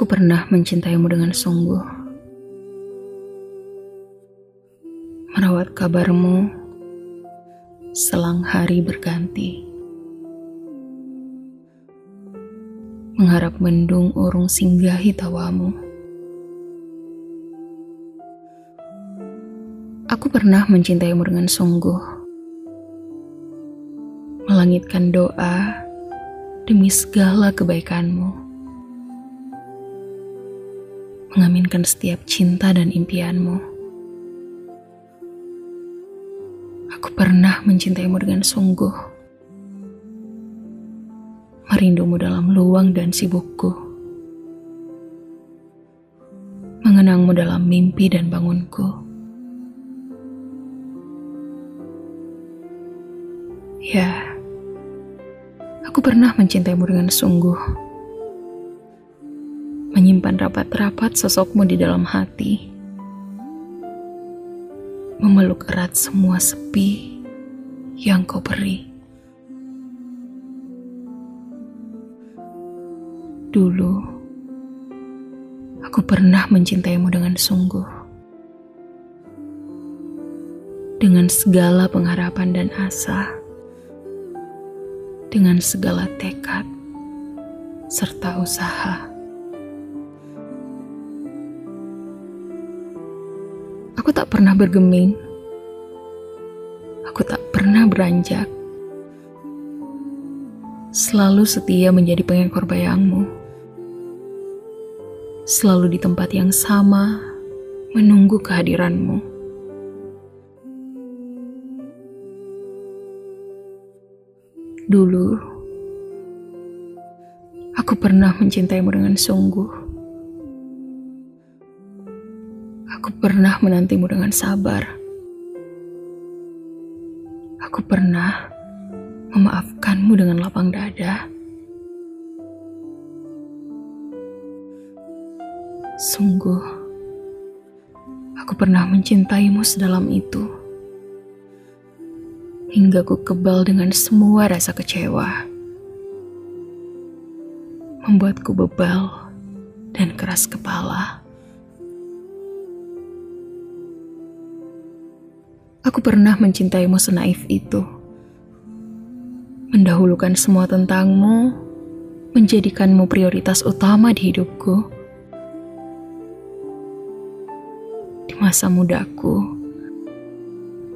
Aku pernah mencintaimu dengan sungguh. Merawat kabarmu selang hari berganti. Mengharap mendung urung singgahi tawamu. Aku pernah mencintaimu dengan sungguh. Melangitkan doa demi segala kebaikanmu mengaminkan setiap cinta dan impianmu. Aku pernah mencintaimu dengan sungguh, merindumu dalam luang dan sibukku, mengenangmu dalam mimpi dan bangunku. Ya, aku pernah mencintaimu dengan sungguh menyimpan rapat-rapat sosokmu di dalam hati, memeluk erat semua sepi yang kau beri. Dulu, aku pernah mencintaimu dengan sungguh. Dengan segala pengharapan dan asa, dengan segala tekad serta usaha. Aku tak pernah bergeming. Aku tak pernah beranjak. Selalu setia menjadi pengekor bayangmu. Selalu di tempat yang sama, menunggu kehadiranmu. Dulu, aku pernah mencintaimu dengan sungguh. Aku pernah menantimu dengan sabar. Aku pernah memaafkanmu dengan lapang dada. Sungguh, aku pernah mencintaimu sedalam itu. Hingga ku kebal dengan semua rasa kecewa. Membuatku bebal dan keras kepala. Aku pernah mencintaimu senaif itu. Mendahulukan semua tentangmu, menjadikanmu prioritas utama di hidupku. Di masa mudaku,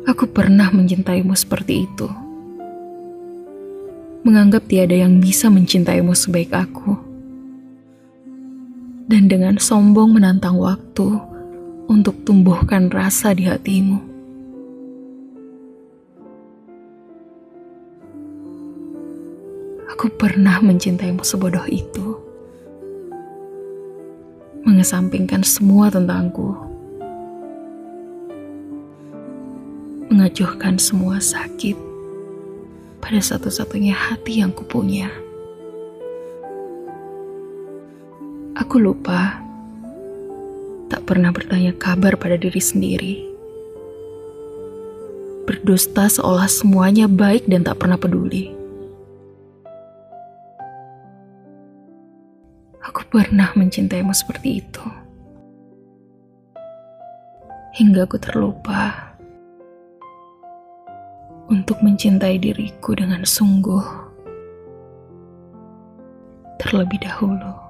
aku pernah mencintaimu seperti itu. Menganggap tiada yang bisa mencintaimu sebaik aku. Dan dengan sombong menantang waktu untuk tumbuhkan rasa di hatimu. Aku pernah mencintaimu sebodoh itu. Mengesampingkan semua tentangku. Mengajuhkan semua sakit pada satu-satunya hati yang kupunya. Aku lupa tak pernah bertanya kabar pada diri sendiri. Berdusta seolah semuanya baik dan tak pernah peduli. Aku pernah mencintaimu seperti itu. Hingga aku terlupa untuk mencintai diriku dengan sungguh terlebih dahulu.